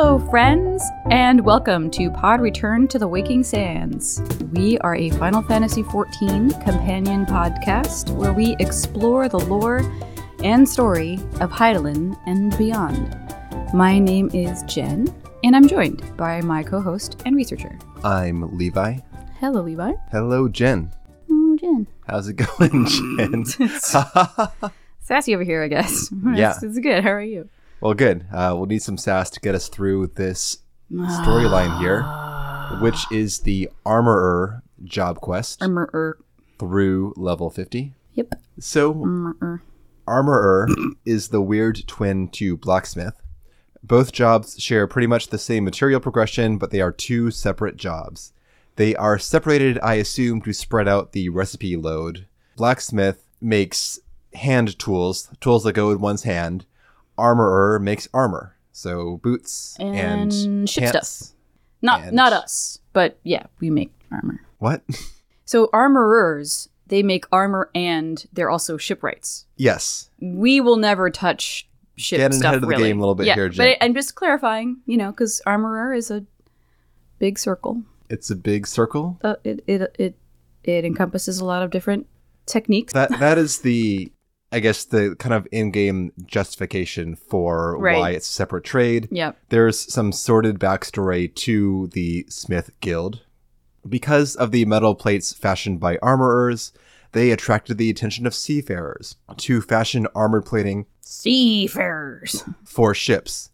Hello, friends, and welcome to Pod Return to the Waking Sands. We are a Final Fantasy XIV companion podcast where we explore the lore and story of Hydaelyn and beyond. My name is Jen, and I'm joined by my co host and researcher. I'm Levi. Hello, Levi. Hello, Jen. Hello, Jen. How's it going, Jen? Sassy over here, I guess. Yeah. It's, it's good. How are you? Well, good. Uh, we'll need some sass to get us through this storyline here, which is the Armorer job quest Armorer. through level 50. Yep. So, Armor. Armorer is the weird twin to Blacksmith. Both jobs share pretty much the same material progression, but they are two separate jobs. They are separated, I assume, to spread out the recipe load. Blacksmith makes hand tools, tools that go in one's hand. Armorer makes armor, so boots and, And ship pants. stuff. Not And- not us, but yeah, we make armor. What? So armorers, they make armor and they're also shipwrights. yes. We will never touch ship Getting stuff ahead of the really. game a little bit yeah, here, but Jen. I'm just clarifying, you know, because armorer is a big circle. It's a big circle. Uh, it it it it encompasses a lot of different techniques. that that is the I guess the kind of in-game justification for Right. why it's a separate trade. Yep. There's some sordid backstory to the Smith Guild. Because of the metal plates fashioned by armorers, they attracted the attention of seafarers to fashion armored plating Seafarers. for ships.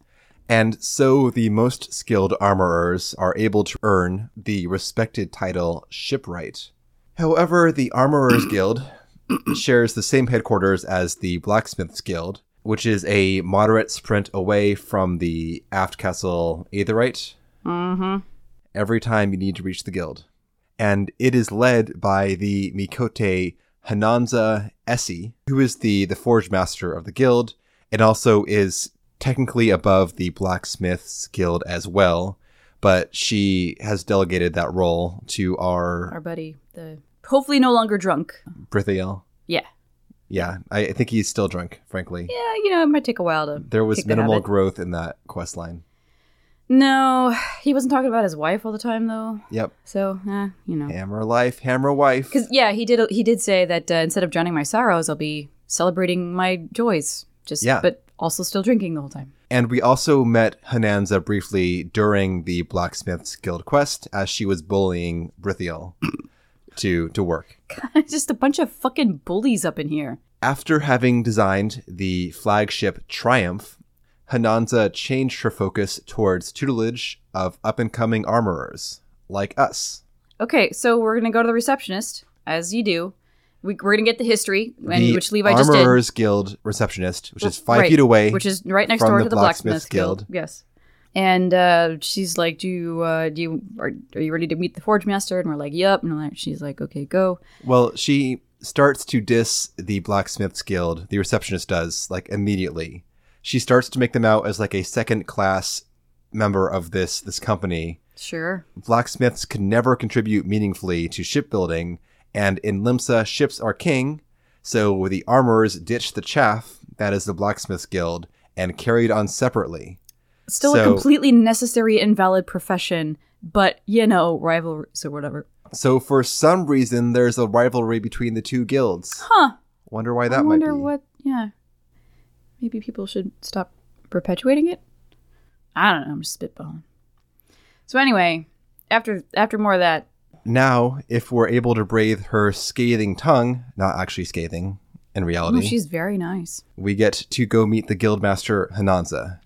And so the most skilled armorers are able to earn the respected title shipwright. However, the Armorers Guild shares the same headquarters as the Blacksmiths Guild, which is a moderate sprint away from the aft castle Aetheryte Mm-hmm. every time you need to reach the guild. And it is led by the Miqo'te H'naanza Essie, who is the, the forge master of the guild, and also is technically above the blacksmiths guild as well. But she has delegated that role to Our our buddy, the hopefully no longer drunk. Brithael. Yeah. Yeah, I, I think he's still drunk, frankly. Yeah, you know, it might take a while to. There was kick the minimal habit. growth in that quest line. No, he wasn't talking about his wife all the time though. Yep. So, eh, you know. Hammer life, hammer wife. Because yeah, he did. He did say that uh, instead of drowning my sorrows, I'll be celebrating my joys. Just Yeah. but also still drinking the whole time. And we also met H'naanza briefly during the Blacksmiths Guild quest as she was bullying Brithael to to work. Just a bunch of fucking bullies up in here. After having designed the flagship Triumph, H'naanza changed her focus towards tutelage of up and coming armorers like us. Okay, so we're gonna go to the receptionist, as you do. We, we're gonna get the history, and, the which Levi just did. Armorers Guild receptionist, which is five Right, feet away. which is right next door the to the Blacksmiths Blacksmith Guild. Guild. Yes. And uh, she's like, "Do you, uh, do you, are, are you ready to meet the Forge Master?" And we're like, "Yep." And like, she's like, "Okay, go." Well, she starts to diss the blacksmiths guild. The receptionist does like immediately. She starts to make them out as like a second class member of this this company. Sure. Blacksmiths can never contribute meaningfully to shipbuilding, and in Limsa, ships are king. So the armorers ditch the chaff that is the blacksmiths guild and carried on separately. Still a completely necessary and valid profession, but you know, rivalries or whatever. So for some reason, there's a rivalry between the two guilds. Huh. Wonder why that I wonder might be. what. Yeah. Maybe people should stop perpetuating it. I don't know. I'm just spitballing. So anyway, after after more of that, Now, if we're able to breathe her scathing tongue, not actually scathing in oh, reality, she's very nice. we get to go meet the guildmaster H'naanza.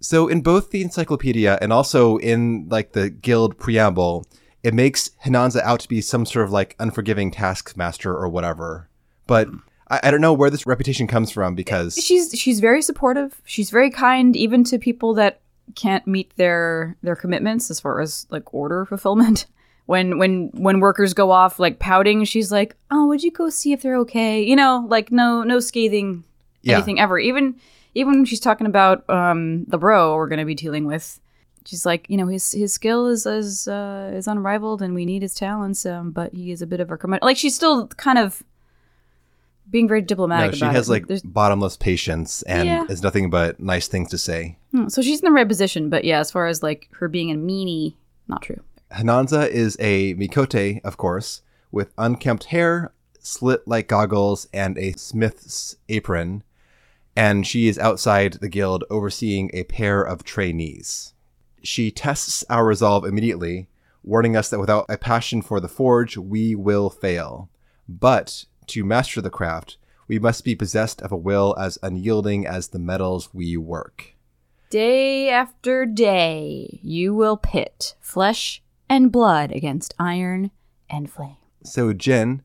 So in both the encyclopedia and also in like the guild preamble, it makes H'naanza out to be some sort of like unforgiving taskmaster or whatever. But I, I don't know where this reputation comes from because She's she's very supportive. She's very kind, even to people that can't meet their their commitments as far as like order fulfillment. When when when workers go off like pouting, she's like, "Oh, would you go see if they're okay?" You know, like no no scathing Yeah. anything ever. Even even when she's talking about um the bro we're gonna be dealing with, she's like, you know, his his skill is is uh, is unrivaled, and we need his talents. Um, but he is a bit of a command. Like she's still kind of being very diplomatic No, she has it. like There's- bottomless patience and Yeah. is nothing but nice things to say. Hmm, so she's in the right position, but yeah, as far as like her being a meanie, not true. H'naanza is a Miqo'te, of course, with unkempt hair, slit like goggles, and a smith's apron. And she is outside the guild overseeing a pair of trainees. She tests our resolve immediately, warning us that without a passion for the forge, we will fail. But to master the craft, we must be possessed of a will as unyielding as the metals we work. Day after day, you will pit flesh and blood against iron and flame. So, Jin,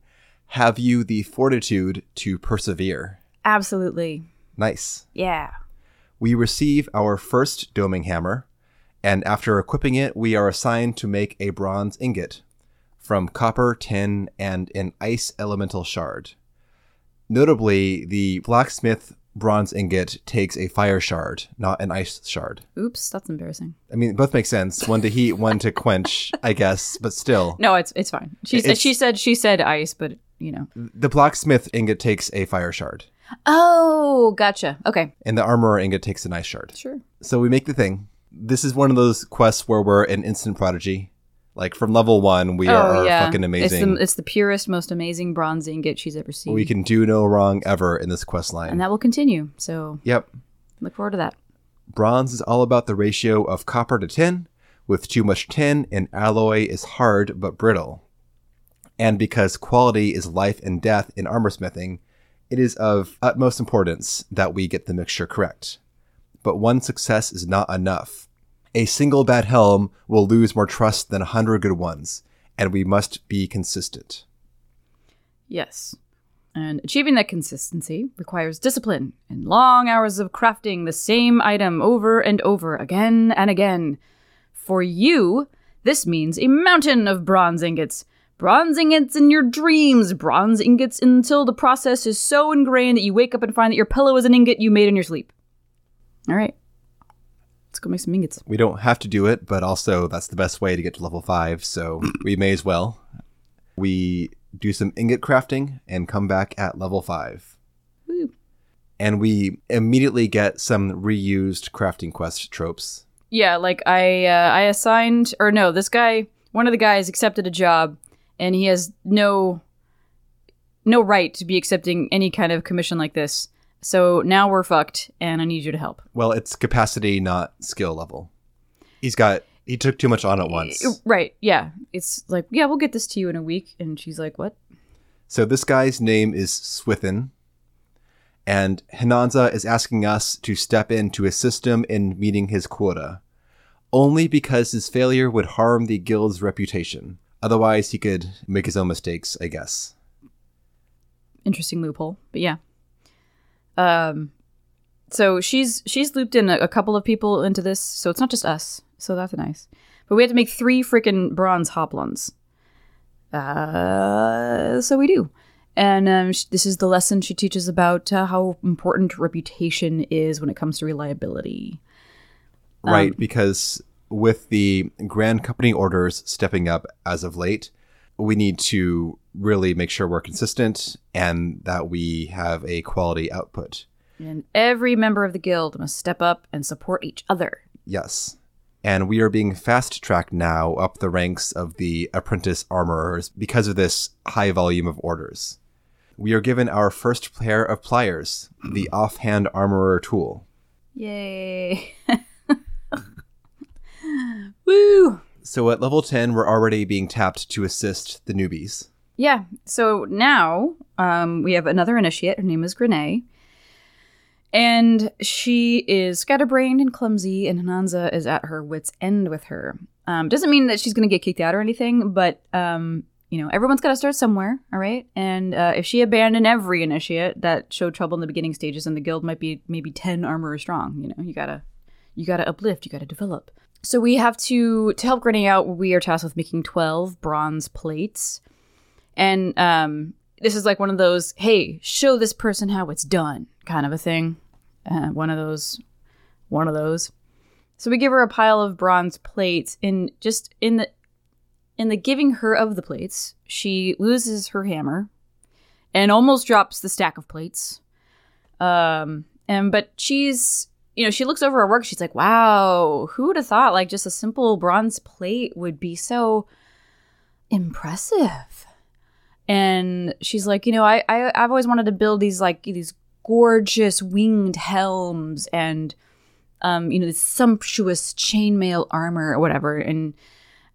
have you the fortitude to persevere? Absolutely. Nice. Yeah. We receive our first doming hammer, and after equipping it, we are assigned to make a bronze ingot from copper, tin, and an ice elemental shard. Notably, the blacksmith bronze ingot takes a fire shard, not an ice shard. Oops, that's embarrassing. I mean, both make sense. One to heat, one to quench, I guess, but still. No, it's it's fine. She said she said she said ice, but you know. The blacksmith ingot takes a fire shard, Oh, gotcha. Okay, and the armorer ingot takes a nice shard. sure. So we make the thing. This is one of those quests where we're an instant prodigy. Like from level one, we oh, are oh yeah, fucking amazing. It's the, it's the purest, most amazing bronze ingot she's ever seen, we can do no wrong ever in this quest line. and that will continue. So yep. look forward to that. Bronze is all about the ratio of copper to tin. With too much tin, an alloy is hard but brittle. And because quality is life and death in armor smithing, it is of utmost importance that we get the mixture correct. But one success is not enough. A single bad helm will lose more trust than a hundred good ones, and we must be consistent. Yes. And achieving that consistency requires discipline and long hours of crafting the same item over and over again and again. For you, this means a mountain of bronze ingots. Bronze ingots in your dreams, bronze ingots until the process is so ingrained that you wake up and find that your pillow is an ingot you made in your sleep. All right. Let's go make some ingots. We don't have to do it, but also that's the best way to get to level 5, so we may as well. We do some ingot crafting and come back at level 5. Woo. And we immediately get some reused crafting quest tropes. Yeah, like I uh, I assigned or no, this guy, one of the guys accepted a job and he has no no right to be accepting any kind of commission like this. So now we're fucked and I need you to help. Well, it's capacity, not skill level. He's got, he took too much on at once. Right. Yeah. It's like, yeah, we'll get this to you in a week and she's like, "What?" So this guy's name is Swithin, and H'naanza is asking us to step in to assist him in meeting his quota, only because his failure would harm the guild's reputation. Otherwise, he could make his own mistakes, I guess. Interesting loophole, but yeah. Um so she's she's looped in a, a couple of people into this, so it's not just us. So that's nice. But we had to make three freaking bronze hoplons. Uh, so we do. And um, sh- this is the lesson she teaches about uh, how important reputation is when it comes to reliability. Right, because with the Grand Company orders stepping up as of late, we need to really make sure we're consistent and that we have a quality output. And every member of the guild must step up and support each other. Yes. And we are being fast tracked now up the ranks of the apprentice armorers because of this high volume of orders. We are given our first pair of pliers, the offhand armorer tool. Yay! Woo! So at level 10, we're already being tapped to assist the newbies. Yeah. So now um, we have another initiate. Her name is Grenay. And she is scatterbrained and clumsy, and H'naanza is at her wits' end with her. Um, doesn't mean that she's going to get kicked out or anything, but um, you know, everyone's got to start somewhere, all right? And uh, if she abandoned every initiate that showed trouble in the beginning stages, and the guild might be maybe ten armorers strong. You know, you gotta, you gotta uplift, you gotta develop. So we have to to help Grenay out. We are tasked with making twelve bronze plates. And um, this is like one of those, hey, show this person how it's done kind of a thing. Uh, one of those, one of those. So we give her a pile of bronze plates, and just in the in the giving her of the plates, she loses her hammer, and almost drops the stack of plates. Um, and but she's you know she looks over her work. She's like, "Wow, who would have thought like just a simple bronze plate would be so impressive?" And she's like, "You know, I, I I've always wanted to build these like these gorgeous winged helms and." Um, you know, this sumptuous chainmail armor or whatever. And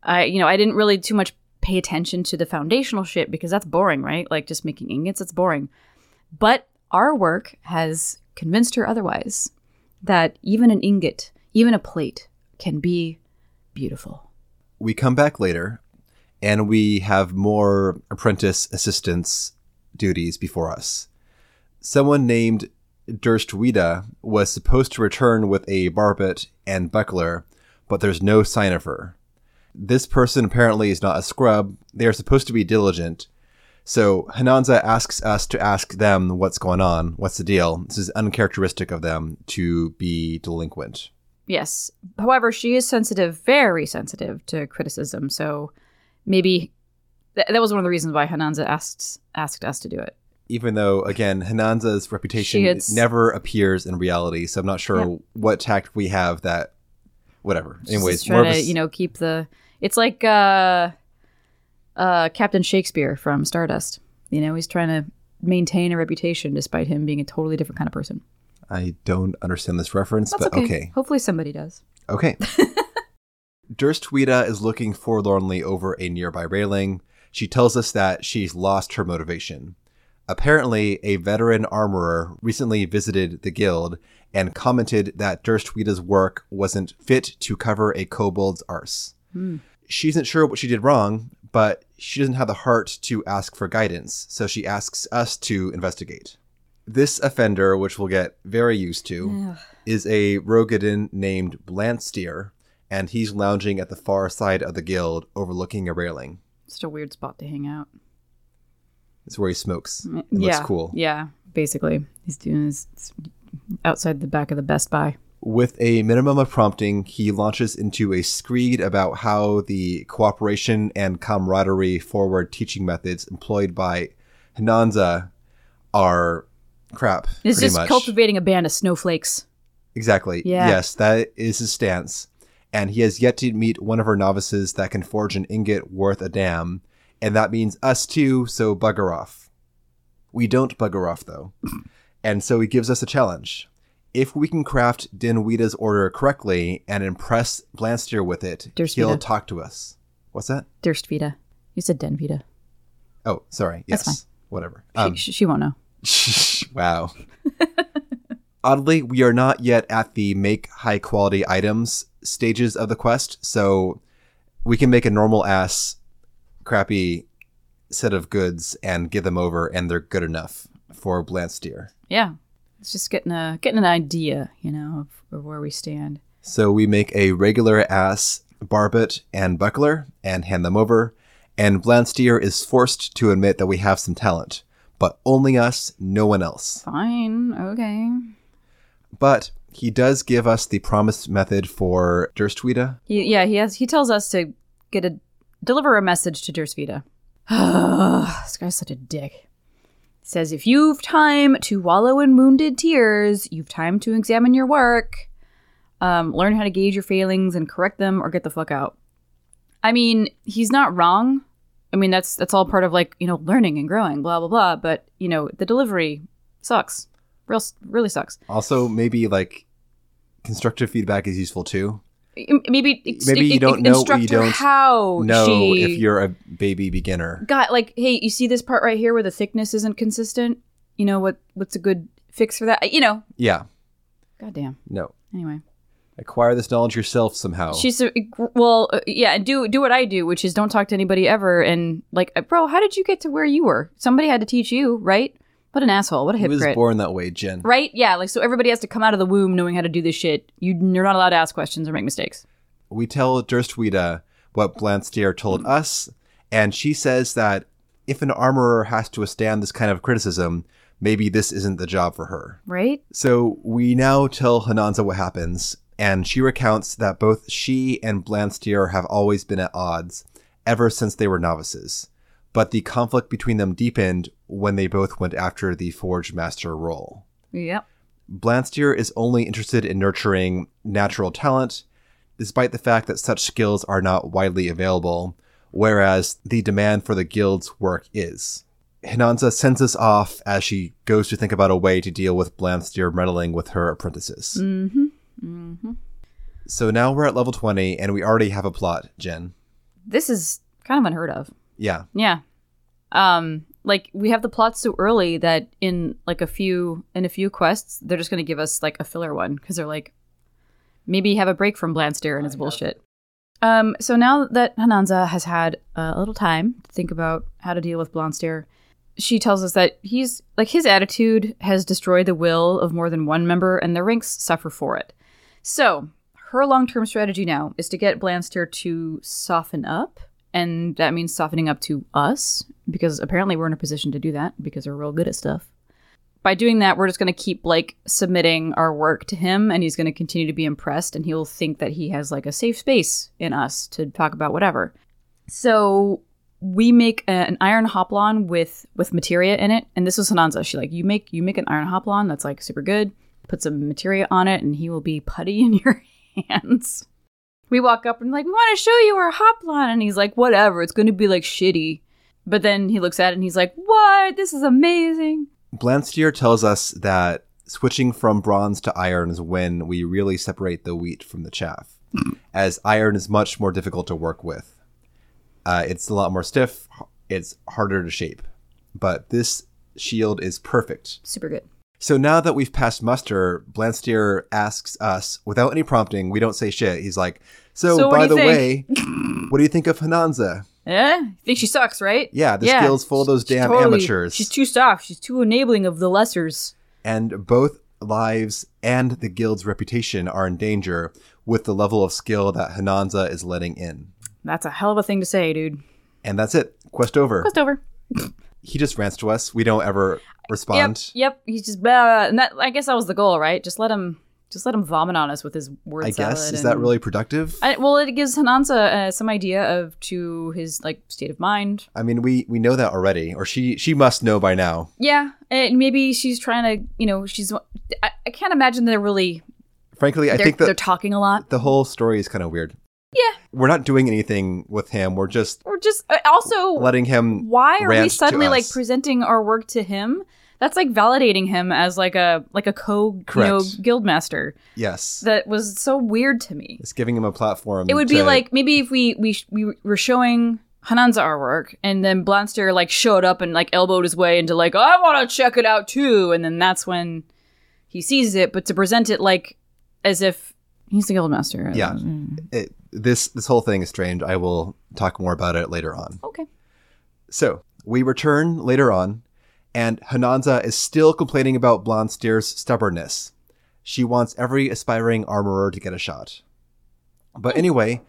I, you know, I didn't really too much pay attention to the foundational shit because that's boring, right? Like just making ingots, it's boring. But our work has convinced her otherwise that even an ingot, even a plate, can be beautiful. We come back later and we have more apprentice assistance duties before us. Someone named Durstwida was supposed to return with a barbut and buckler, but there's no sign of her. This person apparently is not a scrub. They are supposed to be diligent. So H'naanza asks us to ask them what's going on, what's the deal. This is uncharacteristic of them to be delinquent. Yes. However, she is sensitive, very sensitive to criticism. So maybe th- that was one of the reasons why H'naanza asked asked us to do it. Even though, again, H'naanza's reputation had never appears in reality, so I'm not sure Yeah. what tact we have that. Whatever. Anyways, just of to a you know keep the. It's like uh, uh, Captain Shakespeare from Stardust. You know, he's trying to maintain a reputation despite him being a totally different kind of person. I don't understand this reference, That's but okay. okay. Hopefully, somebody does. Okay. Durstwida is looking forlornly over a nearby railing. She tells us that she's lost her motivation. Apparently, a veteran armorer recently visited the guild and commented that Durstwida's work wasn't fit to cover a kobold's arse. She isn't sure what she did wrong, but she doesn't have the heart to ask for guidance, so she asks us to investigate. This offender, which we'll get very used to, is a Roegadyn named Blanstyr, and he's lounging at the far side of the guild overlooking a railing. Just a weird spot to hang out. It's where he smokes. It yeah. looks cool. Yeah, basically, he's doing his outside the back of the Best Buy. With a minimum of prompting, he launches into a screed about how the cooperation and camaraderie forward teaching methods employed by Hananza are crap. It's just much. cultivating a band of snowflakes. Exactly. Yeah. Yes, that is his stance. And he has yet to meet one of our novices that can forge an ingot worth a damn. And that means us too, so bugger off. We don't bugger off, though. and so he gives us a challenge. If we can craft Dinweeda's order correctly and impress Blanstyr with it, Durstwida. he'll talk to us. What's that? Durstvita. You said Denvita. Oh, sorry. Yes. That's Whatever. She, Um, she, she won't know. wow. Oddly, we are not yet at the make high quality items stages of the quest, so we can make a normal ass crappy set of goods and give them over and they're good enough for Blanstyr. Yeah, it's just getting a getting an idea, you know, of, of where we stand. So we make a regular ass barbut and buckler and hand them over, and Blanstyr is forced to admit that we have some talent, but only us, no one else. Fine. Okay. But he does give us the promised method for Durstwida. He, yeah, he has. He tells us to get a deliver a message to Dursvita. this guy's such a dick. Says if you've time to wallow in wounded tears, you've time to examine your work, um, learn how to gauge your failings and correct them, or get the fuck out. I mean, he's not wrong. I mean, that's that's all part of like you know learning and growing, blah blah blah. But you know, the delivery sucks. Real, really sucks. Also, maybe like constructive feedback is useful too. Maybe ex- Maybe you don't know you don't how No, she if you're a baby beginner. got like hey you see this part right here where the thickness isn't consistent? You know what what's a good fix for that? You know. Yeah, goddamn. No. anyway. Acquire this knowledge yourself somehow. she's a, well uh, yeah do do what i do which is don't talk to anybody ever and like uh, bro how did you get to where you were? Somebody had to teach you right what an asshole what a hypocrite. he was born that way, Jen. right yeah like so everybody has to come out of the womb knowing how to do this shit you, you're not allowed to ask questions or make mistakes We tell Durstwida what Blanstyr told us, and she says that if an armorer has to withstand this kind of criticism, maybe this isn't the job for her. right So we now tell H'naanza what happens, and she recounts that both she and Blanstyr have always been at odds ever since they were novices. But the conflict between them deepened when they both went after the Forge Master role. Yep. Blanstyr is only interested in nurturing natural talent, despite the fact that such skills are not widely available, whereas the demand for the guild's work is. H'naanza sends us off as she goes to think about a way to deal with Blanstyr meddling with her apprentices. Mm-hmm. Mm-hmm. So now we're at level 20 and we already have a plot, Jen. This is kind of unheard of. Yeah. Yeah. Um, like we have the plot so early that in like a few in a few quests, they're just gonna give us like a filler one because they're like, maybe have a break from Blanstyr and his bullshit. Um, so now that H'naanza has had uh, a little time to think about how to deal with Blanstyr, she tells us that he's like his attitude has destroyed the will of more than one member, and the ranks suffer for it. So her long-term strategy now is to get Blanstyr to soften up and that means softening up to us because apparently we're in a position to do that because we're real good at stuff. By doing that, we're just going to keep like submitting our work to him and he's going to continue to be impressed and he'll think that he has like a safe space in us to talk about whatever. So we make a, an iron hoplon with with materia in it and this was H'naanza. She like you make you make an iron hoplon that's like super good. Put some materia on it and he will be putty in your hands we walk up and like, we want to show you our hoplon. And he's like, whatever, it's going to be like shitty. But then he looks at it and he's like, what? This is amazing. Blanstyr tells us that switching from bronze to iron is when we really separate the wheat from the chaff, as iron is much more difficult to work with. Uh, it's a lot more stiff, it's harder to shape. But this shield is perfect. Super good. So now that we've passed muster, Blanstyr asks us without any prompting. We don't say shit. He's like, "So, So by the you way, what do you think of H'naanza? Yeah, You think she sucks, right? Yeah, this Yeah. guild's full of those damn totally- amateurs." She's too soft. She's too enabling of the lessers. and both lives and the guild's reputation are in danger with the level of skill that H'naanza is letting in. That's a hell of a thing to say, dude. And that's it. Quest over. Quest over. He just rants to us. We don't ever respond. Yep. Yep. He's just blah. And that, I guess that was the goal, right? Just let him. Just let him vomit on us with his words. I guess is that really productive? I, well, it gives H'naanza uh, some idea of to his like state of mind. I mean, we we know that already, or she she must know by now. Yeah, and maybe she's trying to, you know, she's. I, I can't imagine they're really. Frankly, I they're, think they're talking a lot. the whole story is kind of weird. Yeah, We're not doing anything with him. We're just or just uh, also. letting him. why are we suddenly like presenting our work to him? That's like validating him as like a like a co you know Correct. guild master. Yes, That was so weird to me. it's giving him a platform. It would be to- like maybe if we we sh- we were showing H'naanza our work, and then Blanstyr like showed up and like elbowed his way into like I want to check it out too, and then that's when he sees it. But to present it like as if he's the guild master, Yeah. it, this this whole thing is strange. I will talk more about it later on. Okay. So we return later on, and H'naanza is still complaining about Blondsteer's stubbornness. She wants every aspiring armorer to get a shot. But anyway,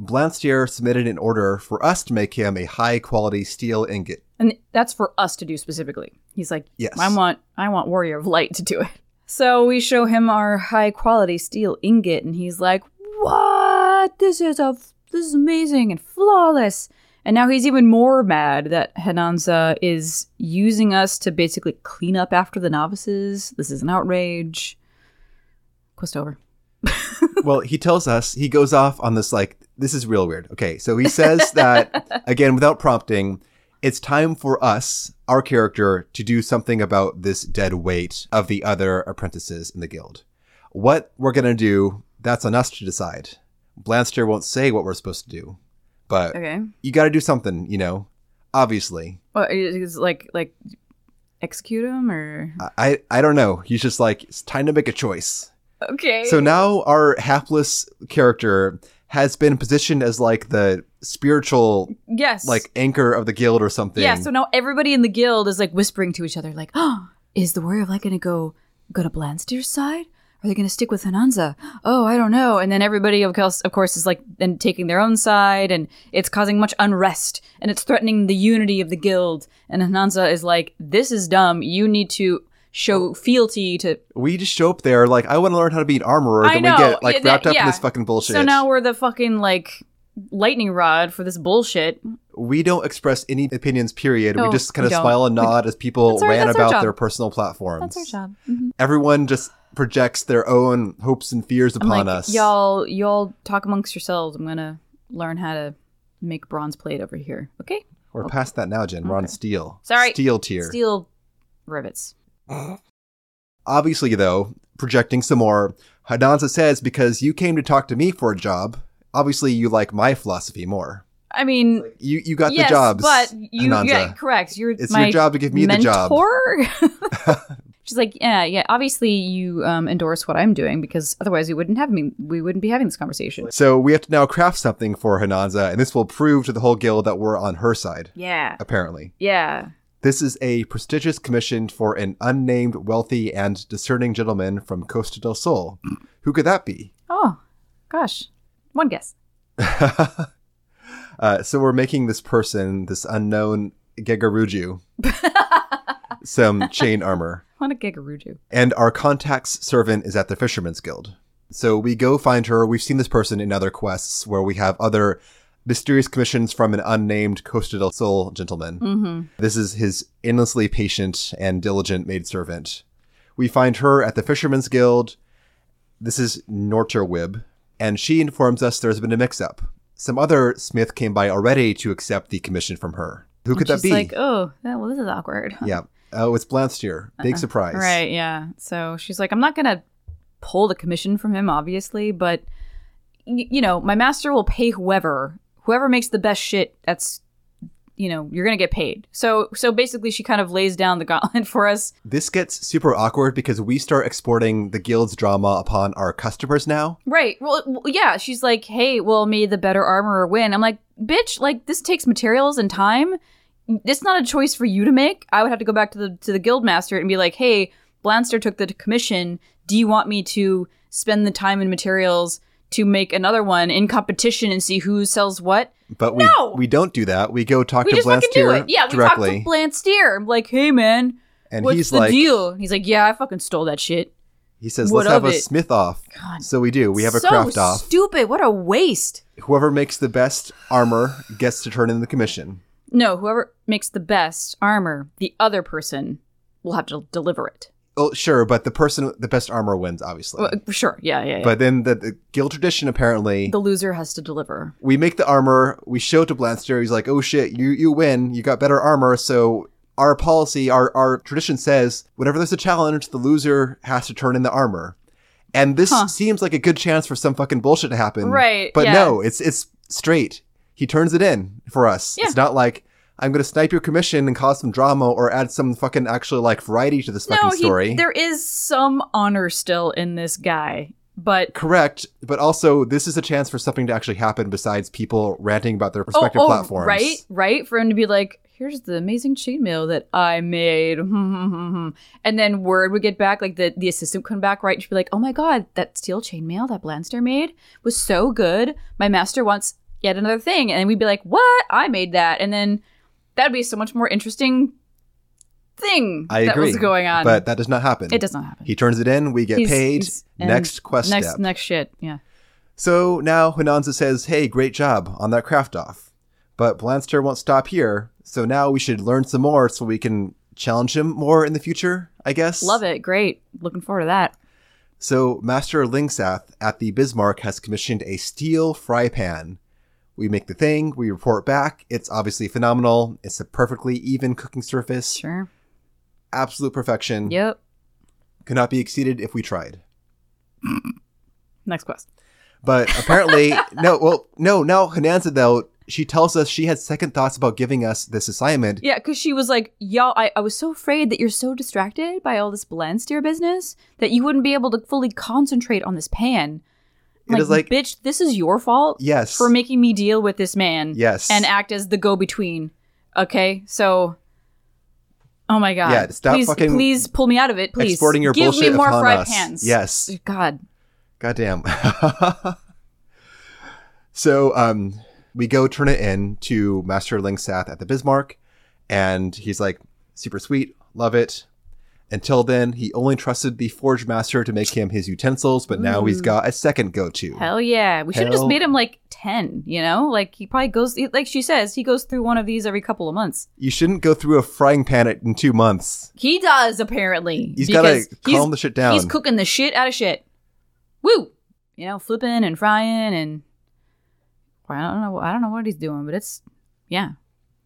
Blondsteer submitted an order for us to make him a high quality steel ingot. And that's for us to do specifically. He's like, Yes. I want I want Warrior of Light to do it. So we show him our high quality steel ingot, and he's like, "What? This is a this is amazing and flawless." And now he's even more mad that H'naanza is using us to basically clean up after the novices. This is an outrage. Quest over. well, he tells us he goes off on this like this is real weird. Okay, so he says that again without prompting, it's time for us, our character, to do something about this dead weight of the other apprentices in the guild. What we're gonna do, that's on us to decide. Blanstyr won't say what we're supposed to do, but Okay. you got to do something, you know. Obviously, Well, is like like execute him or I I, don't know. He's just like it's time to make a choice. okay? So now our hapless character has been positioned as like the spiritual yes, like anchor of the guild or something. Yeah, so now everybody in the guild is like whispering to each other, like, "Oh, is the warrior of light going to go go to Blanstyr's side? Are they going to stick with H'naanza? Oh, I don't know." And then everybody, of course, of course, is like then taking their own side, and it's causing much unrest, and it's threatening the unity of the guild. And H'naanza is like, "This is dumb. You need to show fealty to." we just show up there like I want to learn how to be an armorer. I then know, we get like wrapped up yeah. in this fucking bullshit. So now we're the fucking like lightning rod for this bullshit. we don't express any opinions, period. we just kind of smile and nod as people our- rant about their personal platforms. That's our job. Mhm. Everyone just projects their own hopes and fears I'm upon like, us. y'all, y'all talk amongst yourselves. I'm gonna learn how to make bronze plate over here. Okay. We're past that now, Jen. We're on steel. Sorry. Steel tier. Steel rivets. Obviously, though, projecting some more, Hadanza says because you came to talk to me for a job, obviously you like my philosophy more. I mean, You you got yes, the jobs, but you, H'naanza. yeah, correct. You're It's your job to give me the job. mentor. She's like, yeah, yeah. Obviously, you um, endorse what I'm doing because otherwise, we wouldn't have me. We wouldn't be having this conversation. So we have to now craft something for H'naanza, and this will prove to the whole guild that we're on her side, Yeah, apparently. yeah. This is a prestigious commission for an unnamed, wealthy, and discerning gentleman from Costa del Sol. Who could that be? Oh, gosh. One guess. Uh, so we're making this person, this unknown Gegeruju, some chain armor. What a gigaruju. And our contact's servant is at the Fisherman's Guild. So we go find her. We've seen this person in other quests where we have other mysterious commissions from an unnamed Costa del Sol gentleman. Mm-hmm. This is his endlessly patient and diligent maidservant. We find her at the Fisherman's Guild. This is Norterwib, and she informs us there's been a mix up. Some other smith came by already to accept the commission from her. Who could that She's be? like, oh, well, this is awkward. yeah. Uh, oh, it's Blanstyr. Big uh-uh. surprise. Right, yeah. So she's like, I'm not going to pull the commission from him, obviously, but, y- you know, my master will pay whoever. Whoever makes the best shit, that's, you know, you're going to get paid. So, so basically, she kind of lays down the gauntlet for us. This gets super awkward because we start exporting the guild's drama upon our customers now. Right. Well, yeah. She's like, hey, well, may the better armorer win. I'm like, bitch, like, this takes materials and time. It's not a choice for you to make. I would have to go back to the to the guild master and be like, hey, Blanstyr took the commission. Do you want me to spend the time and materials to make another one in competition and see who sells what? But we No! we don't do that. We go talk We to just do Yeah, we directly. talked to Blanstyr. I'm like, hey, man, and what's he's the like deal? He's like, yeah, I fucking stole that shit. he says, What let's have a it?" smith off. God. So we do. We have a so craft off. stupid. What a waste. Whoever makes the best armor gets to turn in the commission. No, whoever makes the best armor, the other person will have to deliver it. Oh, sure, but the person the best armor wins, obviously. Well, sure, yeah, yeah, yeah. but then the, the guild tradition apparently the loser has to deliver. we make the armor, we show it to Blanstyr, he's like, Oh shit, you you win, you got better armor, so our policy, our our tradition says whenever there's a challenge, the loser has to turn in the armor. And this Huh. seems like a good chance for some fucking bullshit to happen. Right, But yeah. no, it's it's straight. He turns it in for us. Yeah. It's not like I'm gonna snipe your commission and cause some drama or add some fucking actually like variety to this fucking No, story. he, there is some honor still in this guy, but Correct, but also this is a chance for something to actually happen besides people ranting about their oh, respective oh, platforms. right, right, for him to be like, "Here's the amazing chainmail that I made," and then word would get back, like the the assistant would come back, right, and she'd be like, "Oh my god, that steel chainmail that Blanstyr made was so good. My master wants yet another thing," and we'd be like, "What? I made that," and then that'd be so much more interesting thing I that agree. was going on. But that does not happen. it does not happen. He turns it in, we get He's- paid. he's- Next quest next step. next shit. Yeah. So now H'naanza says, Hey, great job on that craft off. But Blanstyr won't stop here, so now we should learn some more so we can challenge him more in the future, I guess. Love it. Great. Looking forward to that. So Master Lyngsath at the Bismarck has commissioned a steel fry pan. We make the thing, we report back. It's obviously phenomenal. It's a perfectly even cooking surface. Sure. Absolute perfection. Yep. Could not be exceeded if we tried. Next quest. But apparently, no, well, no, now H'naanza, though, she tells us she had second thoughts about giving us this assignment. Yeah, because she was like, y'all, I, I was so afraid that you're so distracted by all this blend steer business that you wouldn't be able to fully concentrate on this pan. It is like- bitch, this is your fault Yes. for making me deal with this man. Yes. And act as the go between. Okay, so. Oh my god. Yeah, stop please, fucking please pull me out of it, please. exporting your Give me bullshit more upon fry us. pans. Yes. God. Goddamn. so, um, we go turn it in to Master Lyngsath at the Bismarck, and he's like, super sweet, love it. Until then, he only trusted the Forge Master to make him his utensils, but now he's hmm. got a second go to. Hell yeah. We should have just made him like 10, you know? Like he probably goes, like she says, he goes through one of these every couple of months. You shouldn't go through a frying pan in two months. He does, apparently. He's got to calm the shit down. He's cooking the shit out of shit. Woo! You know, flipping and frying and I don't know. I don't know what he's doing, but it's yeah.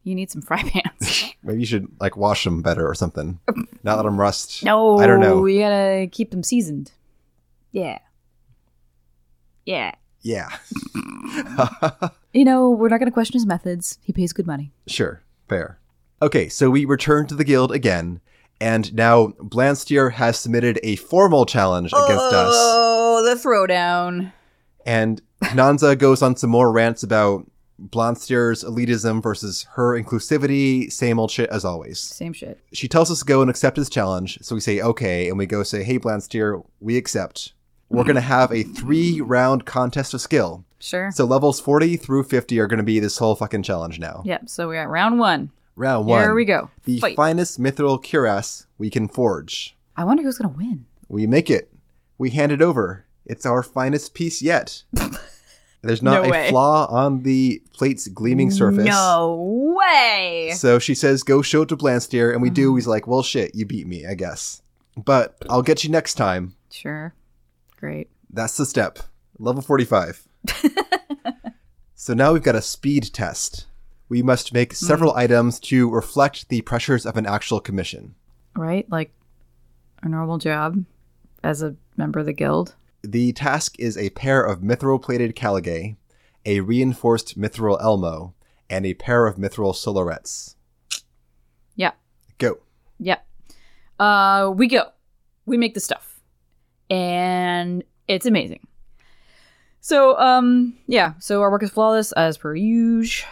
You need some fry pans. Maybe you should like wash them better or something. Not let them rust. no, I don't know. You gotta keep them seasoned. Yeah. Yeah. Yeah. You know, we're not gonna question his methods. He pays good money. Sure, fair. Okay, so we return to the guild again, and now Blanstyr has submitted a formal challenge against us. Oh, the throwdown. And Nanza goes on some more rants about Blanstyr's elitism versus her inclusivity, same old shit as always. Same shit. She tells us to go and accept his challenge, so we say okay, and we go say, hey Blanstyr, we accept. We're gonna mm-hmm. have a three round contest of skill. Sure. So levels 40 through 50 are gonna be this whole fucking challenge now. Yep. So we're at round one. Round one. Here we go. The Fight. finest mithril cuirass we can forge. I wonder who's gonna win. We make it. We hand it over. It's our finest piece yet. There's not No a way. flaw on the plate's gleaming surface. No way. So she says, go show it to Blanstyr, and we do. He's like, well, shit, you beat me, I guess. But I'll get you next time. Sure. Great. That's the step. Level 45. so now we've got a speed test. We must make several Mm. items to reflect the pressures of an actual commission. Right? Like a normal job as a member of the guild. The task is a pair of mithril plated caligae, a reinforced mithril elmo, and a pair of mithril sollerets. Yeah. Go. Yep. Uh, we go. We make the stuff, and it's amazing. So, um, yeah. So our work is flawless as per usual.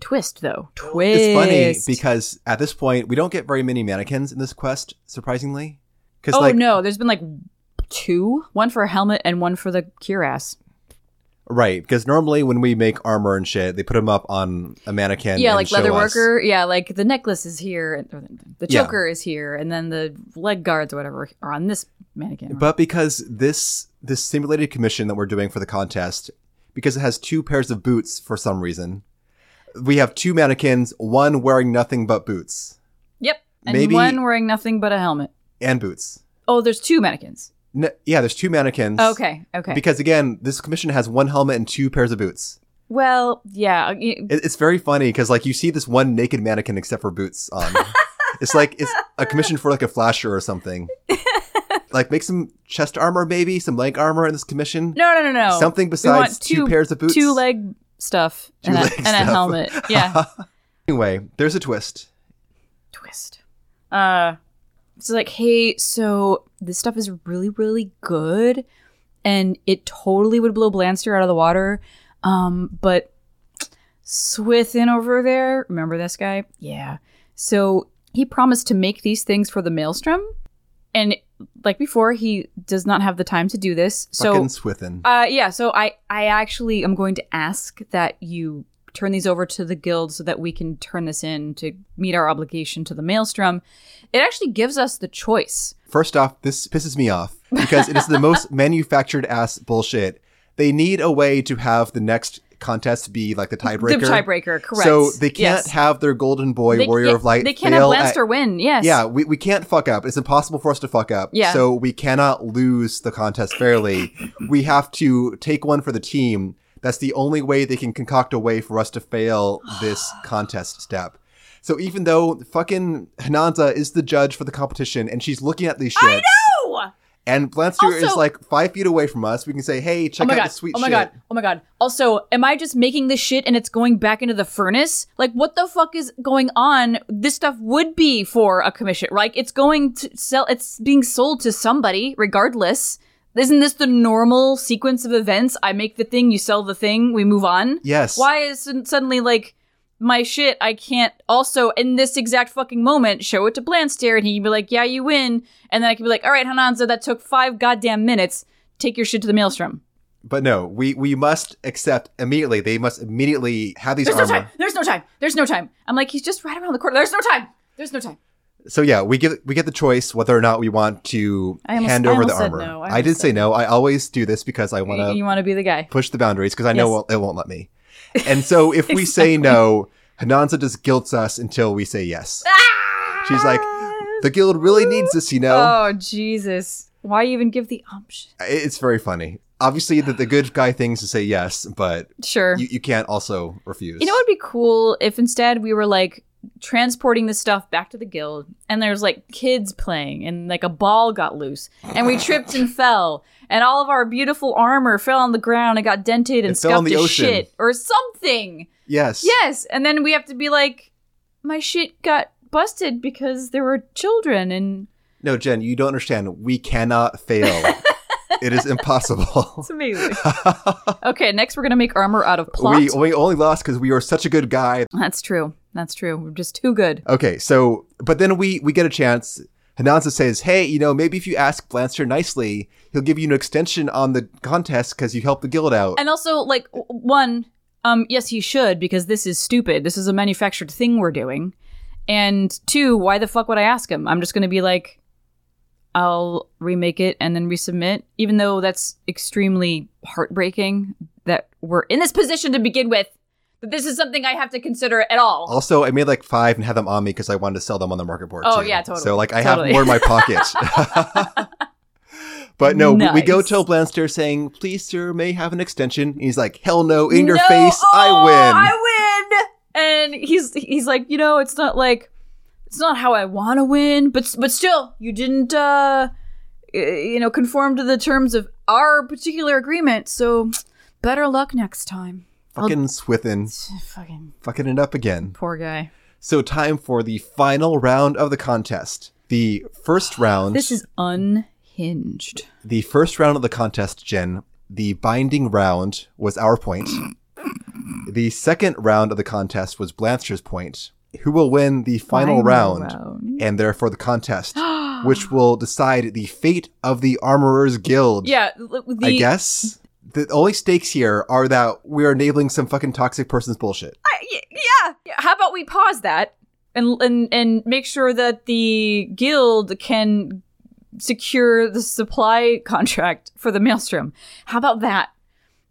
Twist though. Twist. It's funny because at this point we don't get very many mannequins in this quest, surprisingly. Because oh like no, there's been like two. One for a helmet and one for the cuirass. right, because normally when we make armor and shit, they put them up on a mannequin. yeah, like leather us. Yeah, like the necklace is here, the Yeah. choker is here, and then the leg guards or whatever are on this mannequin. But because this this simulated commission that we're doing for the contest, because it has two pairs of boots for some reason, we have two mannequins, one wearing nothing but boots yep, and maybe- one wearing nothing but a helmet. and boots. Oh, there's two mannequins. N- yeah, there's two mannequins. Okay, okay. Because again, this commission has one helmet and two pairs of boots. well, yeah. It, it's very funny because like you see this one naked mannequin except for boots on. it's like it's a commission for like a flasher or something. like make some chest armor, maybe some leg armor in this commission. No, no, no, no. Something besides want two, pairs of boots. two leg stuff, Two and, a, leg and a helmet. Yeah. Anyway, there's a twist. twist. Uh, it's like, hey, so this stuff is really, really good, and it totally would blow Blanstyr out of the water. Um, but Swithin over there, remember this guy? Yeah. So he promised to make these things for the Maelstrom, and like before, he does not have the time to do this. So Fucking Swithin. uh, yeah. So I, I actually am going to ask that you turn these over to the guild so that we can turn this in to meet our obligation to the Maelstrom. It actually gives us the choice. First off, this pisses me off because it is the most manufactured ass bullshit. They need a way to have the next contest be like the tiebreaker. The tiebreaker, correct? So they can't Yes. have their golden boy They- warrior of light They can't have fail at- Blanstyr win. Yes. Yeah, we, we can't fuck up. It's impossible for us to fuck up. Yeah. So we cannot lose the contest fairly. we have to take one for the team. That's the only way they can concoct a way for us to fail this contest step. So even though fucking H'naanza is the judge for the competition and she's looking at these shits, Oh! and Blanstyr is like five feet away from us, we can say, hey, check oh out god! the sweet shit. oh my shit. god! Oh my god! Also, am I just making this shit and it's going back into the furnace? Like, what the fuck is going on? This stuff would be for a commission, like it's going to sell. It's being sold to somebody, regardless. Isn't this the normal sequence of events? I make the thing, you sell the thing, we move on. Yes. Why is suddenly like my shit? I can't also in this exact fucking moment show it to Blanstyr and he'd be like, "Yeah, you win," and then I could be like, "All right, H'naanza, that took five goddamn minutes. Take your shit to the maelstrom." But no, we, we must accept immediately. They must immediately have these There's no time. There's no time. There's no time. I'm like, he's just right around the corner. There's no time. There's no time. So yeah, we get we get the choice whether or not we want to almost- hand over the armor. no. I I, did say no. I always do this because I want to you want to be the guy. push the boundaries because I know Yes. it won't- let me. And so if we say no, H'naanza just guilts us until we say yes. Ah! She's like, the guild really needs this, you know. Oh Jesus! Why even give the option? It's very funny. Obviously, the, the good guy thing is to say yes, but Sure. you, you can't also refuse. You know what would be cool if instead we were like transporting the stuff back to the guild and there's like kids playing and like a ball got loose and we tripped and fell and all of our beautiful armor fell on the ground and got dented and It fell in scuffed the to ocean. shit or something. Yes. Yes, and then we have to be like, my shit got busted because there were children and No, Jen, you don't understand. We cannot fail. it is impossible. it's amazing. okay, next we're gonna make armor out of plot. we, we only lost because we were such a good guy. That's true. That's true. We're just too good. Okay, so but then we we get a chance. H'naanza says, "Hey, you know, maybe if you ask Blanstyr nicely, he'll give you an extension on the contest because you helped the guild out." And also, like, one, um, yes, he should because this is stupid. This is a manufactured thing we're doing. And two, why the fuck would I ask him? I'm just gonna be like, I'll remake it and then resubmit, even though that's extremely heartbreaking that we're in this position to begin with. That this is something I have to consider at all. also, I made like five and had them on me because I wanted to sell them on the market board. Oh, too. yeah, totally. So like I Totally. have more in my pocket. but no, we, we go Nice. to Blanstyr saying, "Please, sir, may I have an extension." And he's like, "Hell no! In your No! face, Oh, I win." I win. And he's he's like, you know, it's not like it's not how I want to win, but but still, you didn't uh you know, conform to the terms of our particular agreement. So better luck next time. Fucking Swithin, Fucking fucking it up again. poor guy. So time for the final round of the contest. The first round. This is unhinged. the first round of the contest, Jen. The binding round was our point. The second round of the contest was Blanstyr's point. Who will win the final, Final round, round. and therefore the contest, which will decide the fate of the Armorers Guild? Yeah, the, I guess. The only stakes here are that we are enabling some fucking toxic person's bullshit. I- yeah. Yeah, How about we pause that and and and make sure that the guild can secure the supply contract for the maelstrom. How about that?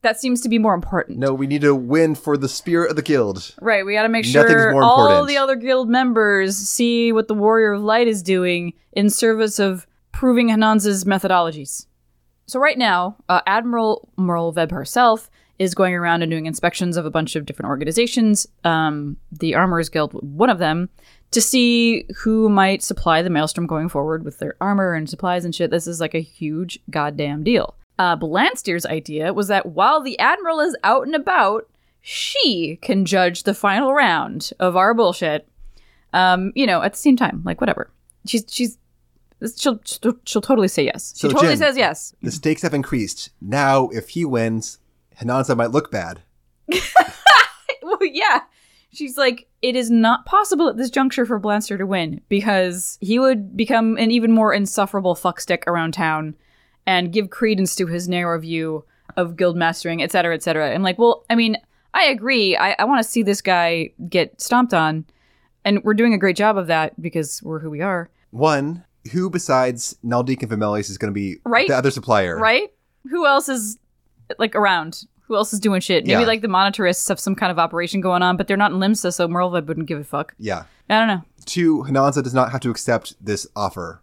That seems to be more important. No, we need to win for the spirit of the guild. Right, we got to make sure all important. the other guild members see what the Warrior of Light is doing in service of proving H'naanza's methodologies. So right now, uh, Admiral Merlwyb herself is going around and doing inspections of a bunch of different organizations, um, the Armorers Guild, one of them, to see who might supply the Maelstrom going forward with their armor and supplies and shit. This is like a huge goddamn deal. Uh, Blanstyr's idea was that while the Admiral is out and about, she can judge the final round of our bullshit. Um, you know, at the same time, like whatever. She's she's she'll she'll, totally say yes. She So, totally says yes. The stakes have increased. Now, if he wins, H'naanza might look bad. well, yeah. She's like, it is not possible at this juncture for Blanstyr to win because he would become an even more insufferable fuckstick around town and give credence to his narrow view of guild mastering, et cetera, et cetera. And like, well, I mean, I agree. I, I want to see this guy get stomped on, and we're doing a great job of that because we're who we are, One, who besides Naldiq and Vymelli's is going to be Right. the other supplier? right? Who else is like around? Who else is doing shit? Maybe Yeah. like the monetarists have some kind of operation going on, but they're not in Limsa, so Merlwyb wouldn't give a fuck. Yeah. I don't know. Two, H'naanza does not have to accept this offer.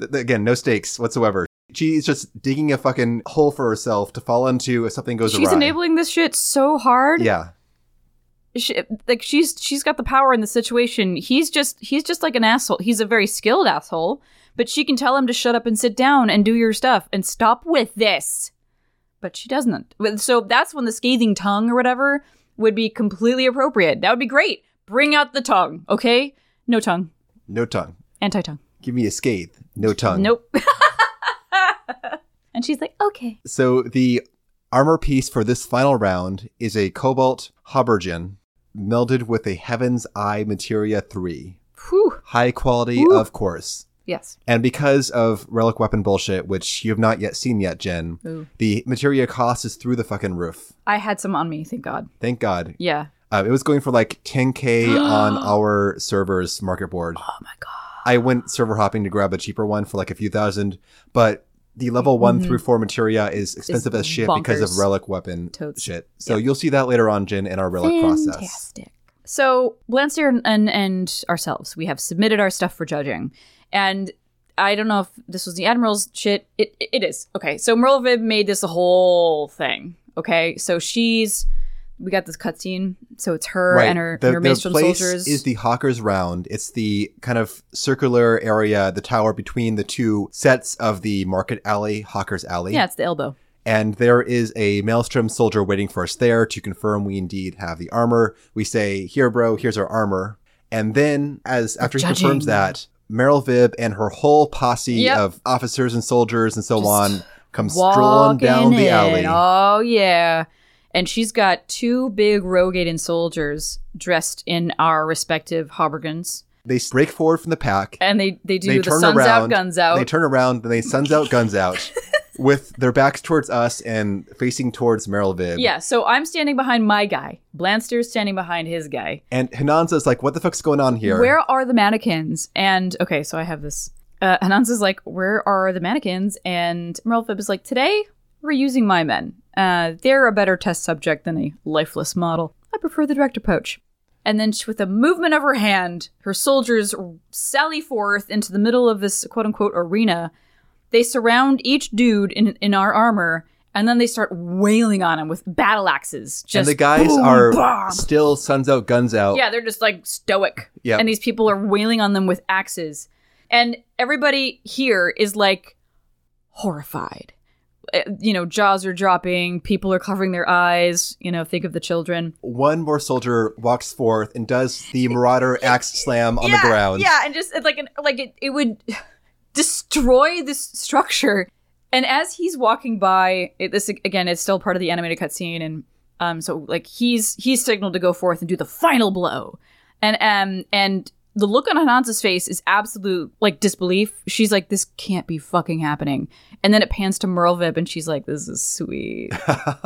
Th- th- again, no stakes whatsoever. She's just digging a fucking hole for herself to fall into if something goes wrong. She's awry. enabling this shit so hard. Yeah. She, like she's she's got the power in the situation. He's just he's just like an asshole. He's a very skilled asshole, but she can tell him to shut up and sit down and do your stuff and stop with this. But she doesn't. So that's when the scathing tongue or whatever would be completely appropriate. That would be great. Bring out the tongue, okay? No tongue. No tongue. Anti tongue. Give me a scathe. No tongue. Nope. and she's like, okay. So the armor piece for this final round is a cobalt habergeon melded with a Heaven's Eye Materia 3. Whew. High quality, Ooh. of course. Yes. And because of relic weapon bullshit, which you have not yet seen yet, Jen, Ooh. the materia cost is through the fucking roof. I had some on me, thank God. Thank God. Yeah. Uh, it was going for like 10k on our server's market board. Oh my God. I went server hopping to grab a cheaper one for like a few thousand, but the level one through four materia is expensive as shit because of Mm-hmm. relic weapon Totes. shit. So you'll see that later on, Jin, in our relic process. Fantastic. So Blanstyr and, and and ourselves, we have submitted our stuff for judging, and I don't know if this was the admiral's shit. It it, it is okay. So Merlwyb made this whole thing. Okay, so she's we got this cutscene. So it's her and her, the, and her the Maelstrom place soldiers. is the Hawker's Round. It's the kind of circular area, the tower between the two sets of the Market Alley, Hawker's Alley. yeah, it's the elbow. And there is a Maelstrom soldier waiting for us there to confirm we indeed have the armor. We say, "Here, bro, here's our armor." And then, as after he confirms that, Merlwyb and her whole posse Yep. of officers and soldiers and so Just on come strolling down the alley. Oh yeah. And she's got two big Roegadyn soldiers dressed in our respective habergeons. They break forward from the pack. And they, they do they the turn suns around, out, guns out. They turn around, then they suns out, guns out, with their backs towards us and facing towards Merlwyb. Yeah, so I'm standing behind my guy. Blanstyr's standing behind his guy. And H'naanza's like, "What the fuck's going on here?" Where are the mannequins? And okay, so I have this. Uh, H'naanza's like, where are the mannequins? And Merlwyb is like, today we're my men. Uh, they're a better test subject than a lifeless model. I prefer the director approach. And then, with a movement of her hand, her soldiers sally forth into the middle of this quote unquote arena. They surround each dude in, in our armor, and then they start wailing on him with battle axes. Just and the guys boom, are still suns out, guns out. Yeah, they're just like stoic. Yep. And these people are wailing on them with axes. And everybody here is like horrified. Uh, You know, jaws are dropping, people are covering their eyes. You know, think of the children. One more soldier walks forth and does the Marauder axe slam on the ground. Yeah, and just like an, like it, it would destroy this structure. And as he's walking by, it, this again, it's still part of the animated cutscene, and um, so like he's he's signaled to go forth and do the final blow, and um, and the look on H'naanza's face is absolute like disbelief. She's like, "This can't be fucking happening," and then it pans to Merlwyb, and she's like, "This is sweet."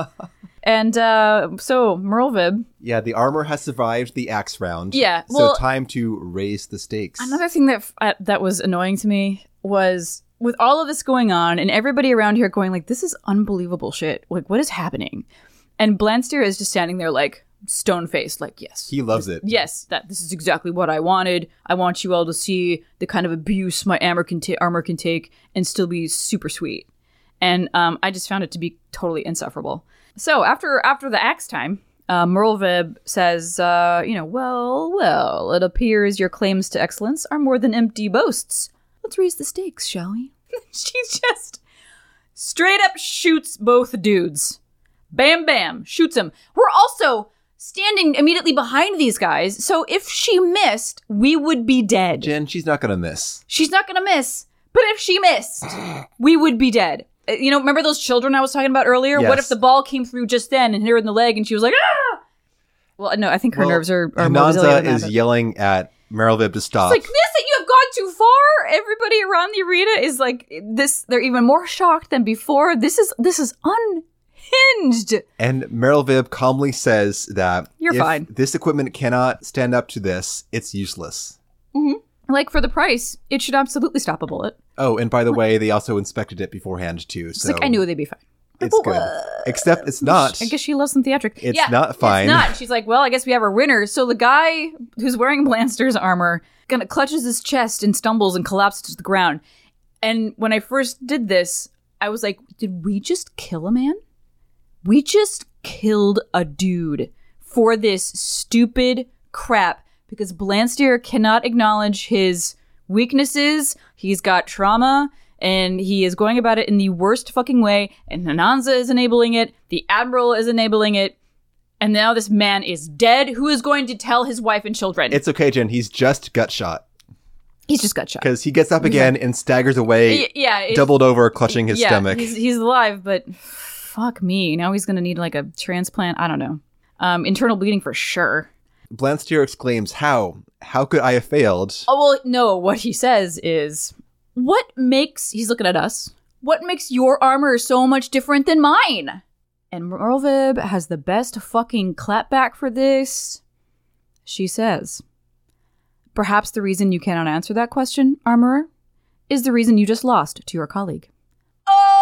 and uh, so Merlwyb, Yeah, the armor has survived the axe round. Yeah, so time to raise the stakes. Another thing that uh, that was annoying to me was with all of this going on and everybody around here going like, "This is unbelievable shit. Like, what is happening?" And Blanstyr is just standing there like stone faced, like, "Yes, he loves it. yes, that this is exactly what I wanted. I want you all to see the kind of abuse my armor can ta- armor can take and still be super sweet." And um, I just found it to be totally insufferable. So after after the axe time, uh, Merlwyb says, uh, "You know, well, well, it appears your claims to excellence are more than empty boasts. Let's raise the stakes, shall we?" she just straight up shoots both dudes. Bam, bam, shoots him. We're also standing immediately behind these guys, so if she missed, we would be dead. Jen, she's not gonna miss. She's not gonna miss. But if she missed, we would be dead. Uh, You know, remember those children I was talking about earlier? What if the ball came through just then and hit her in the leg and she was like, ah! Well, no, I think her Well, nerves are, are H'naanza is yelling at Merlwyb to stop. It's like, Miss, that you have gone too far. Everybody around the arena is like this. They're even more shocked than before. This is this is unhinged. and Merlwyb calmly says that You're fine. this equipment cannot stand up to this, it's useless. Mm-hmm. Like for the price, it should absolutely stop a bullet. Oh, and by the way, they also inspected it beforehand too. So like I knew they'd be fine. it's good. Except it's not. I guess she loves some theatric. It's yeah, not fine. It's not. She's like, well, I guess we have a winner. So the guy who's wearing Blanstyr's armor kind of clutches his chest and stumbles and collapses to the ground. And when I first did this, I was like, did we just kill a man? We just killed a dude for this stupid crap because Blanstyr cannot acknowledge his weaknesses. He's got trauma and he is going about it in the worst fucking way. And H'naanza is enabling it. The Admiral is enabling it. And now this man is dead. Who is going to tell his wife and children? It's okay, Jen. He's just gut shot He's just got shot. because he gets up again and staggers away, yeah, doubled over, clutching his yeah, stomach. He's, he's alive, but fuck me. Now he's going to need like a transplant. I don't know. Um, internal bleeding for sure. Blanstyr exclaims, "How? How could I have failed?" Oh well, no. What he says is, "What makes?" He's looking at us. What makes your armor so much different than mine? And Merlwyb has the best fucking clapback for this. She says, Perhaps the reason you cannot answer that question, armorer, is the reason you just lost to your colleague. Oh,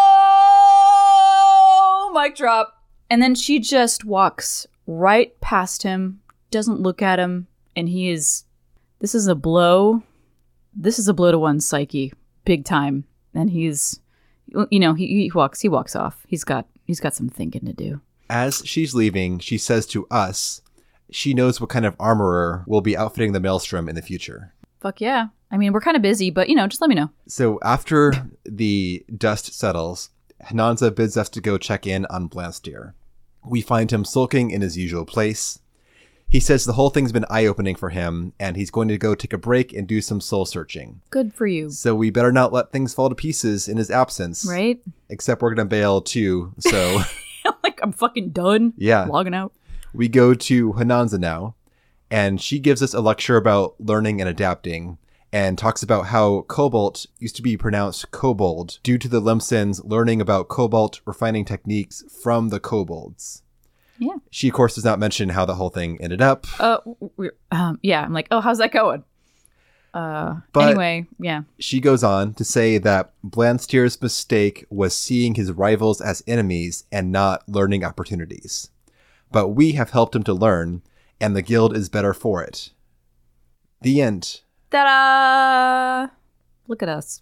mic drop. And then she just walks right past him, doesn't look at him, and he is. This is a blow. This is a blow to one's psyche, big time. And he's, you know, he, he walks. He walks off. He's got. He's got some thinking to do. As she's leaving, she says to us, she knows what kind of armorer will be outfitting the Maelstrom in the future. Fuck yeah. I mean, we're kind of busy, but you know, just let me know. So after the dust settles, H'naanza bids us to go check in on Blanstyr. We find him sulking in his usual place. He says the whole thing's been eye opening for him, and he's going to go take a break and do some soul searching. Good for you. So we better not let things fall to pieces in his absence. Right? Except we're going to bail too. So like, I'm fucking done. Yeah. Logging out. we go to H'naanza now, and she gives us a lecture about learning and adapting, and talks about how cobalt used to be pronounced kobold due to the Limsans learning about cobalt refining techniques from the kobolds. Yeah. She, of course, does not mention how the whole thing ended up. Uh, um, yeah. I'm like, oh, how's that going? Uh, But- anyway, yeah. She goes on to say that Blanstyr's mistake was seeing his rivals as enemies and not learning opportunities. But we have helped him to learn, and the guild is better for it. The end. Ta-da! Look at us.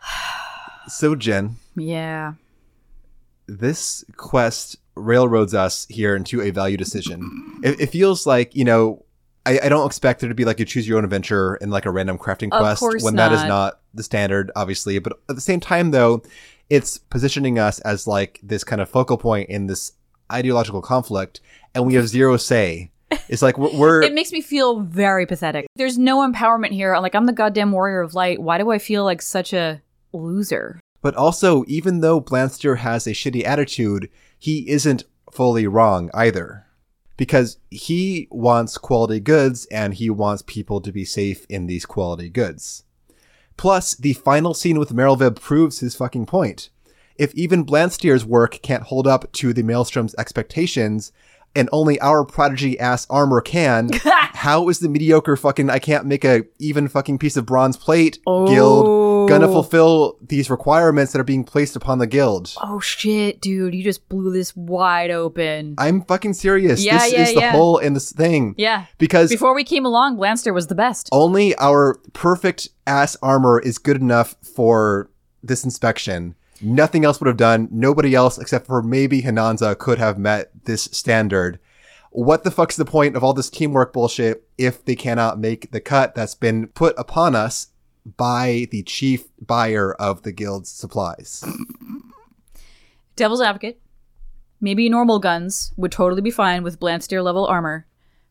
So, Jen, Yeah. this quest railroads us here into a value decision. It, it feels like, you know, I, I don't expect there to be like a choose your own adventure and like a random crafting quest when that is not. not the standard, obviously. But at the same time, though, it's positioning us as like this kind of focal point in this ideological conflict, and we have zero say. It's like we're, we're It makes me feel very pathetic. There's no empowerment here. Like, I'm the goddamn warrior of light. Why do I feel like such a loser? But also, even though Blanstyr has a shitty attitude, he isn't fully wrong either. Because he wants quality goods and he wants people to be safe in these quality goods. Plus, the final scene with Merlwyb proves his fucking point. If even Blanstyr's work can't hold up to the Maelstrom's expectations, and only our prodigy ass armor can, how is the mediocre fucking I can't make a even fucking piece of bronze plate oh. guild gonna fulfill these requirements that are being placed upon the guild? Oh shit, dude! You just blew this wide open. I'm fucking serious. Yeah, this yeah, is the yeah. hole in this thing. yeah. Because Before we came along, Blanstyr was the best. only our perfect ass armor is good enough for this inspection. Nothing else would have done. Nobody else, except for maybe H'naanza, could have met this standard. What the fuck's the point of all this teamwork bullshit if they cannot make the cut that's been put upon us by the chief buyer of the guild's supplies? Devil's advocate. Maybe normal guns would totally be fine with Blanstyr level armor,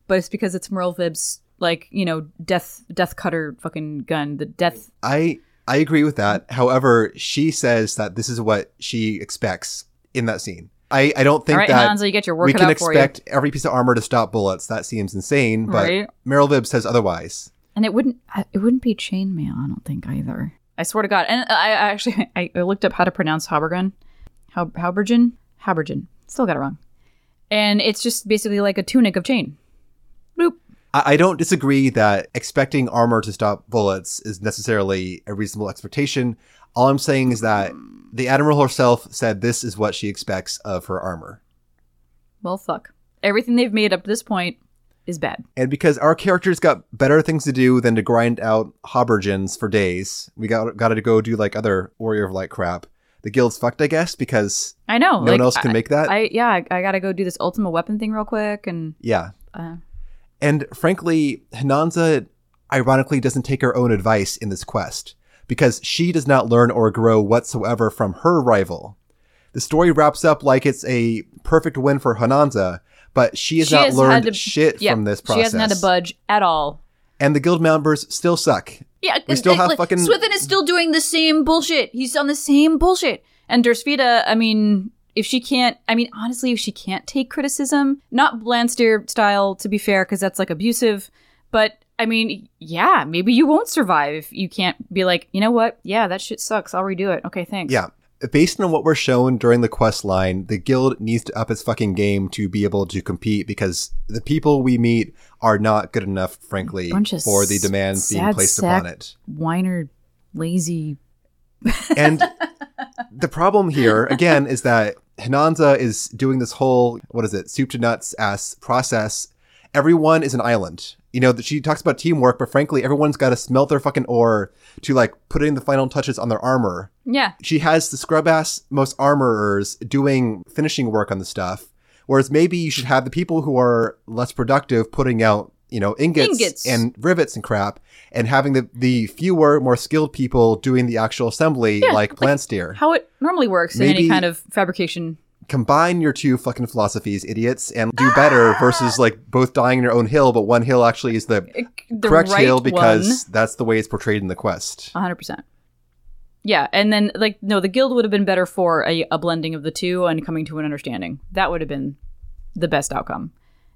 but it's because it's Merlwyb's like you know death death cutter fucking gun. The death. I I agree with that. However, she says that this is what she expects in that scene. I, I don't think right, that Hanzo, you get your work we can expect every piece of armor to stop bullets. That seems insane. But Right. Merlwyb says otherwise. And it wouldn't it wouldn't be chainmail, I don't think either. I swear to God. And uh, I, I actually I, looked up how to pronounce Habergun. How Habergen? Habergen. Still got it wrong. And it's just basically like a tunic of chain. Boop. I, I don't disagree that expecting armor to stop bullets is necessarily a reasonable expectation. All I'm saying is that the Admiral herself said this is what she expects of her armor. Well fuck. Everything they've made up to this point is bad. And because our characters got better things to do than to grind out Habergens for days, we got got to go do like other Warrior of Light crap. The guild's fucked, I guess, because I know. no like, one else can I- make that. I yeah, I, I gotta go do this ultimate weapon thing real quick and yeah. uh, And frankly, H'naanza ironically doesn't take her own advice in this quest because she does not learn or grow whatsoever from her rival. The story wraps up like it's a perfect win for H'naanza, but she has She not has learned to- shit yeah, from this process. She hasn't had to budge at all. And the guild members still suck. Yeah, We still have like, fucking- Swithin is still doing the same bullshit. He's on the same bullshit. And Dersvita, I mean, if she can't, I mean, honestly, if she can't take criticism, not Blanstyr style, to be fair, because that's like abusive, but I mean, yeah, maybe you won't survive if you can't be like, you know what? Yeah, that shit sucks. I'll redo it. Okay, thanks. Yeah. Based on what we're shown during the quest line, the guild needs to up its fucking game to be able to compete because the people we meet are not good enough, frankly, for the demands being placed upon it. Whiner, lazy. And the problem here, again, is that H'naanza is doing this whole, what is it, soup to nuts ass process. Everyone is an island. You know, that she talks about teamwork, but frankly, everyone's got to smelt their fucking ore to like put in the final touches on their armor. Yeah. She has the scrub ass most armorers doing finishing work on the stuff. Whereas maybe you should have the people who are less productive putting out, you know, ingots, Ingots. and rivets and crap, and having the, the fewer, more skilled people doing the actual assembly Yeah, like like- Blanstyr. How it normally works in any kind of fabrication. Combine your two fucking philosophies, idiots, and do better ah. versus like both dying in your own hill, but one hill actually is the, The correct right hill one. because that's the way it's portrayed in the quest. hundred percent. Yeah, and then like no, the guild would have been better for a, a blending of the two and coming to an understanding. That would have been the best outcome,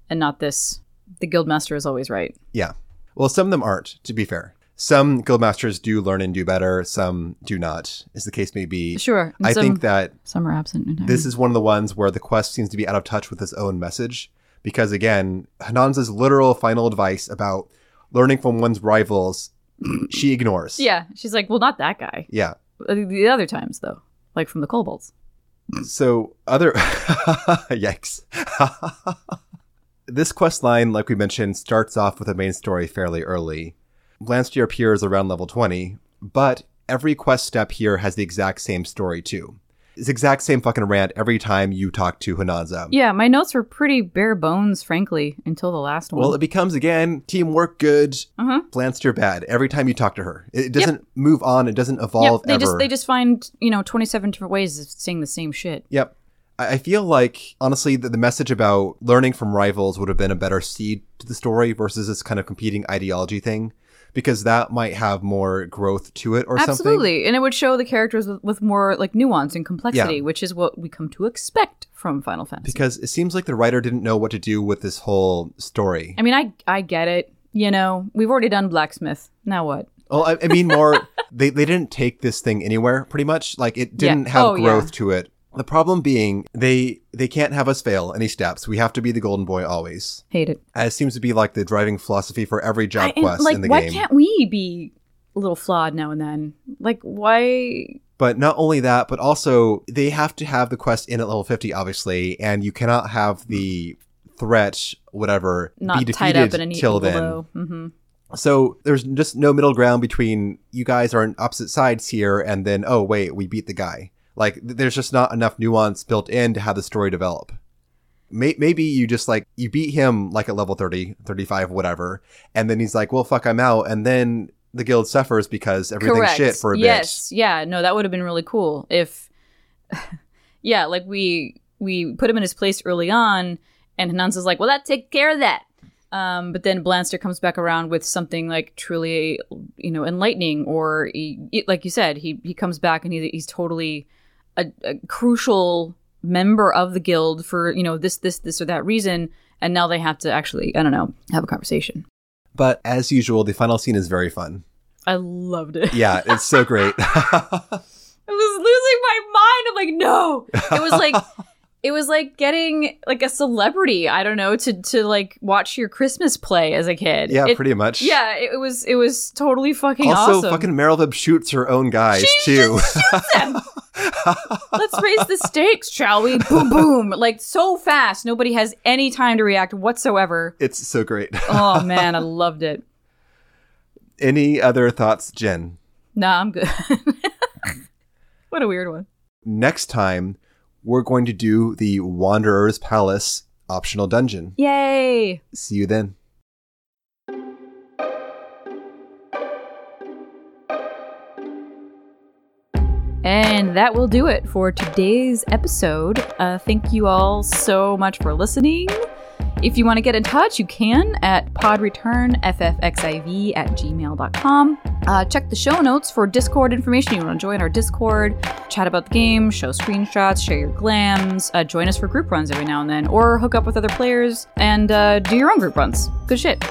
and not this. The guild master is always right. Yeah. Well, some of them aren't, to be fair. Some guildmasters do learn and do better, some do not, as the case may be. Sure, I some, think that some are absent. entirely. this is one of the ones where the quest seems to be out of touch with its own message. Because again, H'naanza's literal final advice about learning from one's rivals, she ignores. yeah, she's like, well, not that guy. Yeah. Uh, The other times though, like from the kobolds. So other yikes. this quest line, like we mentioned, starts off with a main story fairly early. Blanstyr appears around level 20, but every quest step here has the exact same story too. It's the exact same fucking rant every time you talk to H'naanza. Yeah, my notes were pretty bare bones, frankly, until the last one. Well, it becomes again teamwork good, uh-huh. Blanstyr bad every time you talk to her. It doesn't move on. It doesn't evolve Yep, they ever. just they just find you know twenty seven different ways of saying the same shit. Yep. I I feel like, honestly, that the message about learning from rivals would have been a better seed to the story versus this kind of competing ideology thing, because that might have more growth to it or something. Absolutely, and it would show the characters with, with more like nuance and complexity, Yeah. which is what we come to expect from Final Fantasy. Because it seems like the writer didn't know what to do with this whole story. I mean, I I get it. You know, we've already done blacksmith. Now what? Well, I, I mean, more, they, they didn't take this thing anywhere, pretty much. Like, it didn't have Oh, yeah. growth to it. The problem being, they they can't have us fail any steps. We have to be the golden boy always. Hate it. As seems to be like the driving philosophy for every job I- quest like, in the why game. Why can't we be a little flawed now and then? Like, why? But not only that, but also they have to have the quest in at level 50, obviously, and you cannot have the threat, whatever, Not be tied defeated up in a neat till then. bow. hmm So there's just no middle ground between you guys are on opposite sides here, and then, oh, wait, we beat the guy. Like, there's just not enough nuance built in to have the story develop. May- Maybe you just like, you beat him like at level 30, 35, whatever, and then he's like, well, fuck, I'm out. And then the guild suffers because everything's Correct. shit for a yes. Yeah. No, that would have been really cool if. yeah, like we we put him in his place early on, and H'naanza's like, "Well, that take care of that." Um, but then Blanstyr comes back around with something like truly, you know, enlightening, or he- like you said, he he comes back and he, he's totally a, a crucial member of the guild for you know this this this or that reason, and now they have to actually, I don't know, have a conversation. But as usual, the final scene is very fun. I loved it. Yeah, it's so great. I was losing my mind. I'm like, no. It was like it was like getting like a celebrity, I don't know, to to like watch your Christmas play as a kid. yeah, It- pretty much. Yeah, it was it was totally fucking Also, awesome. fucking Merlwyb shoots her own guys She too. them. Let's raise the stakes, shall we? Boom boom. Like so fast. Nobody has any time to react whatsoever. it's so great. Oh man, I loved it. Any other thoughts, Jen? Nah, I'm good. what a weird one. Next time, we're going to do the Wanderer's Palace optional dungeon. Yay! See you then. And that will do it for today's episode. Uh, thank you all so much for listening. If you want to get in touch, you can at podreturnffxiv at gmail.com. Uh, check the show notes for Discord information. You want to join our Discord, chat about the game, show screenshots, share your glams, uh, join us for group runs every now and then, or hook up with other players and uh, do your own group runs. Good shit.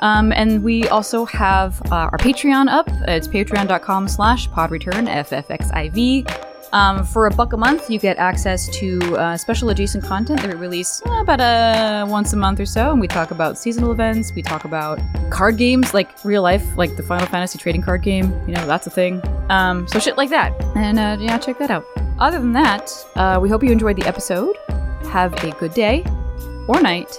Um, and we also have uh, our Patreon up. It's patreon.com slash podreturn, FFXIV. Um, for a buck a month, you get access to uh, special adjacent content that we release uh, about uh, once a month or so. And we talk about seasonal events. We talk about card games, like real life, like the Final Fantasy trading card game. You know, that's a thing. Um, so shit like that. And uh, yeah, check that out. Other than that, uh, we hope you enjoyed the episode. Have a good day or night,